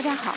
大家好，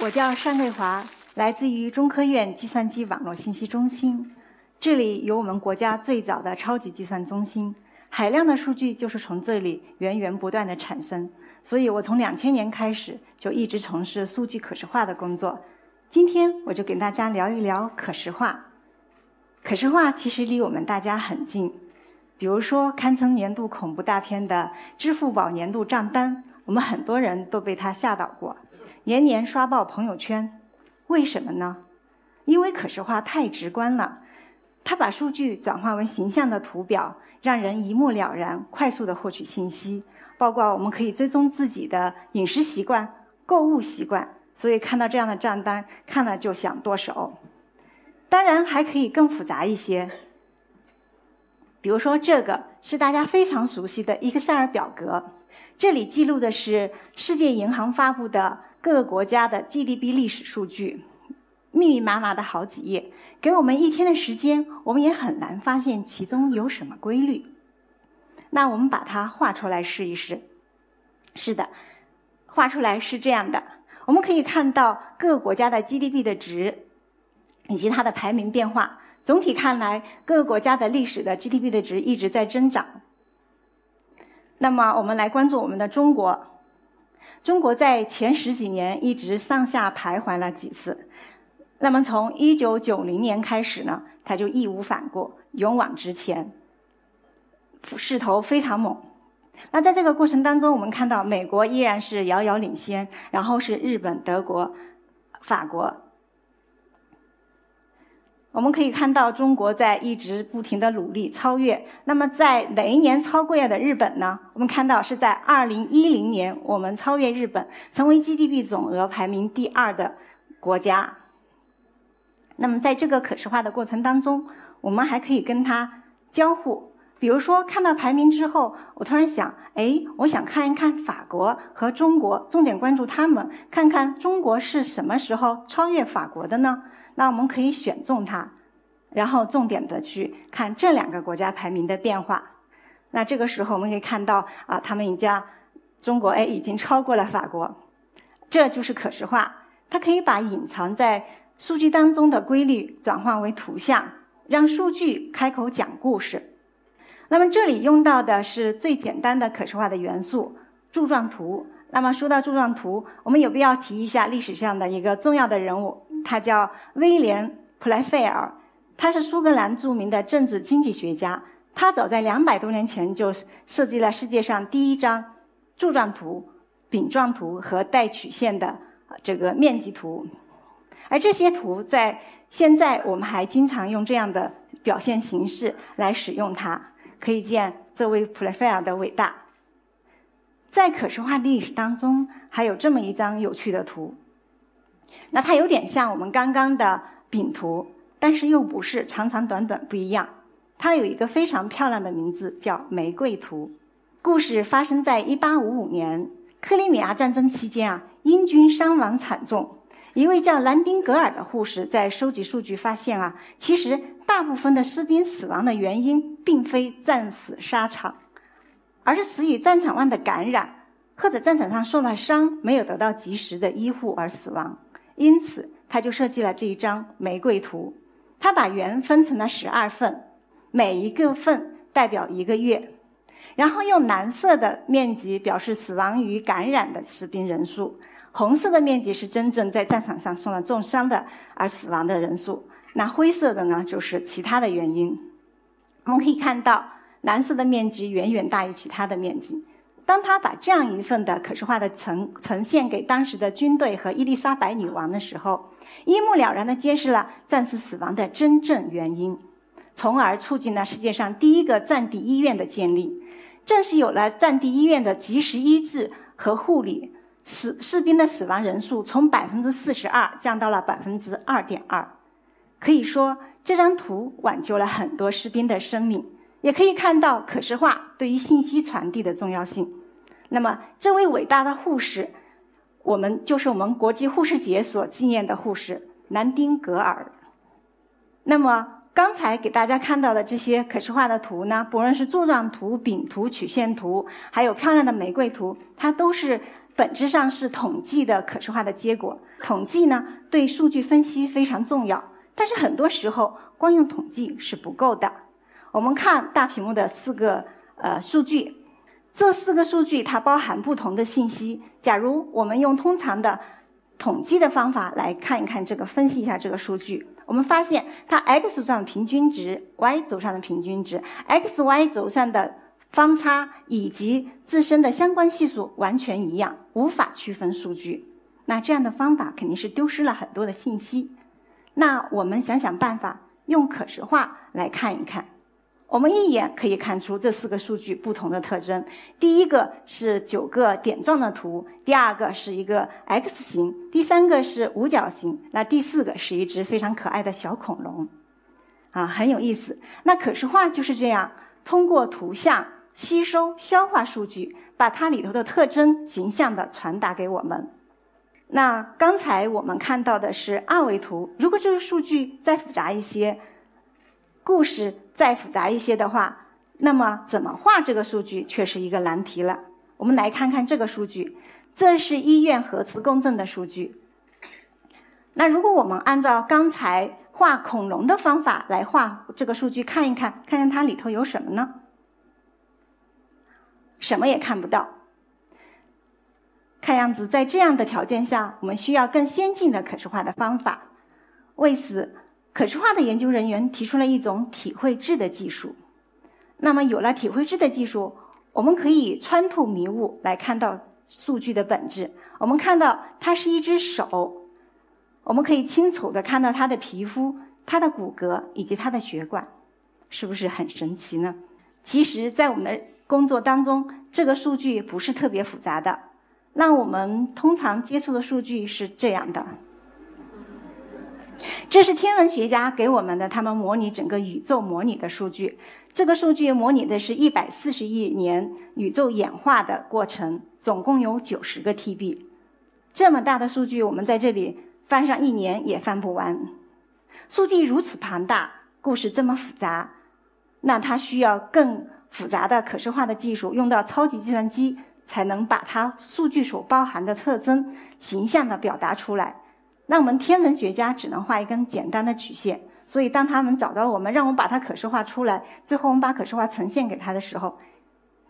我叫单瑞华，来自于中科院计算机网络信息中心。这里有我们国家最早的超级计算中心，海量的数据就是从这里源源不断的产生。所以我从两千年开始就一直从事数据可视化的工作。今天我就给大家聊一聊可视化。可视化其实离我们大家很近，比如说堪称年度恐怖大片的支付宝年度账单，我们很多人都被它吓到过。年年刷爆朋友圈，为什么呢？因为可视化太直观了，它把数据转化为形象的图表，让人一目了然，快速的获取信息。包括我们可以追踪自己的饮食习惯、购物习惯，所以看到这样的账单，看了就想剁手。当然还可以更复杂一些，比如说这个是大家非常熟悉的 Excel 表格，这里记录的是世界银行发布的。各个国家的 GDP 历史数据，密密麻麻的好几页，给我们一天的时间，我们也很难发现其中有什么规律。那我们把它画出来试一试。是的，画出来是这样的。我们可以看到各个国家的 GDP 的值，以及它的排名变化。总体看来，各个国家的历史的 GDP 的值一直在增长。那么，我们来关注我们的中国。中国在前十几年一直上下徘徊了几次，那么从一九九零年开始呢，它就义无反顾，勇往直前，势头非常猛。那在这个过程当中，我们看到美国依然是遥遥领先，然后是日本、德国、法国。我们可以看到，中国在一直不停的努力超越。那么，在哪一年超过的日本呢？我们看到是在二零一零年，我们超越日本，成为 GDP 总额排名第二的国家。那么，在这个可视化的过程当中，我们还可以跟它交互。比如说，看到排名之后，我突然想，哎，我想看一看法国和中国，重点关注他们，看看中国是什么时候超越法国的呢？那我们可以选中它，然后重点的去看这两个国家排名的变化。那这个时候我们可以看到啊，他们一家中国哎已经超过了法国，这就是可视化。它可以把隐藏在数据当中的规律转换为图像，让数据开口讲故事。那么这里用到的是最简单的可视化的元素——柱状图。那么说到柱状图，我们有必要提一下历史上的一个重要的人物。他叫威廉·普莱费尔，他是苏格兰著名的政治经济学家。他早在两百多年前就设计了世界上第一张柱状图、饼状图和带曲线的这个面积图。而这些图在现在我们还经常用这样的表现形式来使用它，可以见这位普莱费尔的伟大。在可视化历史当中，还有这么一张有趣的图。那它有点像我们刚刚的饼图，但是又不是长长短短不一样。它有一个非常漂亮的名字，叫玫瑰图。故事发生在一八五五年，克里米亚战争期间啊，英军伤亡惨重。一位叫兰丁格尔的护士在收集数据，发现啊，其实大部分的士兵死亡的原因并非战死沙场，而是死于战场外的感染，或者战场上受了伤，没有得到及时的医护而死亡。因此，他就设计了这一张玫瑰图。他把圆分成了十二份，每一个份代表一个月，然后用蓝色的面积表示死亡于感染的士兵人数，红色的面积是真正在战场上受了重伤的而死亡的人数，那灰色的呢就是其他的原因。我们可以看到，蓝色的面积远远大于其他的面积。当他把这样一份的可视化的呈呈现给当时的军队和伊丽莎白女王的时候，一目了然地揭示了战士死亡的真正原因，从而促进了世界上第一个战地医院的建立。正是有了战地医院的及时医治和护理，死士兵的死亡人数从百分之四十二降到了百分之二点二。可以说，这张图挽救了很多士兵的生命，也可以看到可视化对于信息传递的重要性。那么，这位伟大的护士，我们就是我们国际护士节所纪念的护士南丁格尔。那么，刚才给大家看到的这些可视化的图呢，不论是柱状图、饼图、曲线图，还有漂亮的玫瑰图，它都是本质上是统计的可视化的结果。统计呢，对数据分析非常重要，但是很多时候光用统计是不够的。我们看大屏幕的四个呃数据。这四个数据它包含不同的信息。假如我们用通常的统计的方法来看一看这个，分析一下这个数据，我们发现它 x 轴上的平均值、y 轴上的平均值、x、y 轴上的方差以及自身的相关系数完全一样，无法区分数据。那这样的方法肯定是丢失了很多的信息。那我们想想办法，用可视化来看一看。我们一眼可以看出这四个数据不同的特征。第一个是九个点状的图，第二个是一个 X 型，第三个是五角形，那第四个是一只非常可爱的小恐龙，啊，很有意思。那可视化就是这样，通过图像吸收、消化数据，把它里头的特征形象的传达给我们。那刚才我们看到的是二维图，如果这个数据再复杂一些。故事再复杂一些的话，那么怎么画这个数据却是一个难题了。我们来看看这个数据，这是医院核磁共振的数据。那如果我们按照刚才画恐龙的方法来画这个数据，看一看，看看它里头有什么呢？什么也看不到。看样子在这样的条件下，我们需要更先进的可视化的方法。为此。可视化的研究人员提出了一种体绘制的技术。那么，有了体绘制的技术，我们可以穿透迷雾来看到数据的本质。我们看到它是一只手，我们可以清楚的看到它的皮肤、它的骨骼以及它的血管，是不是很神奇呢？其实，在我们的工作当中，这个数据不是特别复杂的。那我们通常接触的数据是这样的。这是天文学家给我们的，他们模拟整个宇宙模拟的数据。这个数据模拟的是一百四十亿年宇宙演化的过程，总共有九十个 TB。这么大的数据，我们在这里翻上一年也翻不完。数据如此庞大，故事这么复杂，那它需要更复杂的可视化的技术，用到超级计算机才能把它数据所包含的特征形象的表达出来。那我们天文学家只能画一根简单的曲线，所以当他们找到我们，让我们把它可视化出来，最后我们把可视化呈现给他的时候，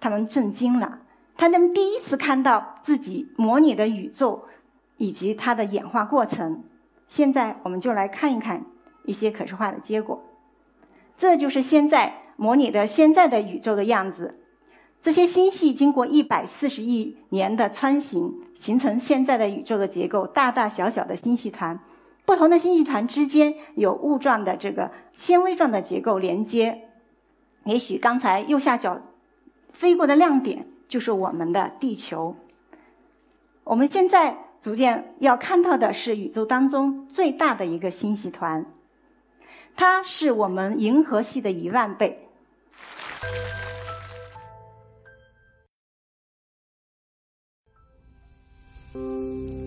他们震惊了。他们第一次看到自己模拟的宇宙以及它的演化过程。现在我们就来看一看一些可视化的结果。这就是现在模拟的现在的宇宙的样子。这些星系经过一百四十亿年的穿行，形成现在的宇宙的结构，大大小小的星系团，不同的星系团之间有雾状的这个纤维状的结构连接。也许刚才右下角飞过的亮点就是我们的地球。我们现在逐渐要看到的是宇宙当中最大的一个星系团，它是我们银河系的一万倍。Música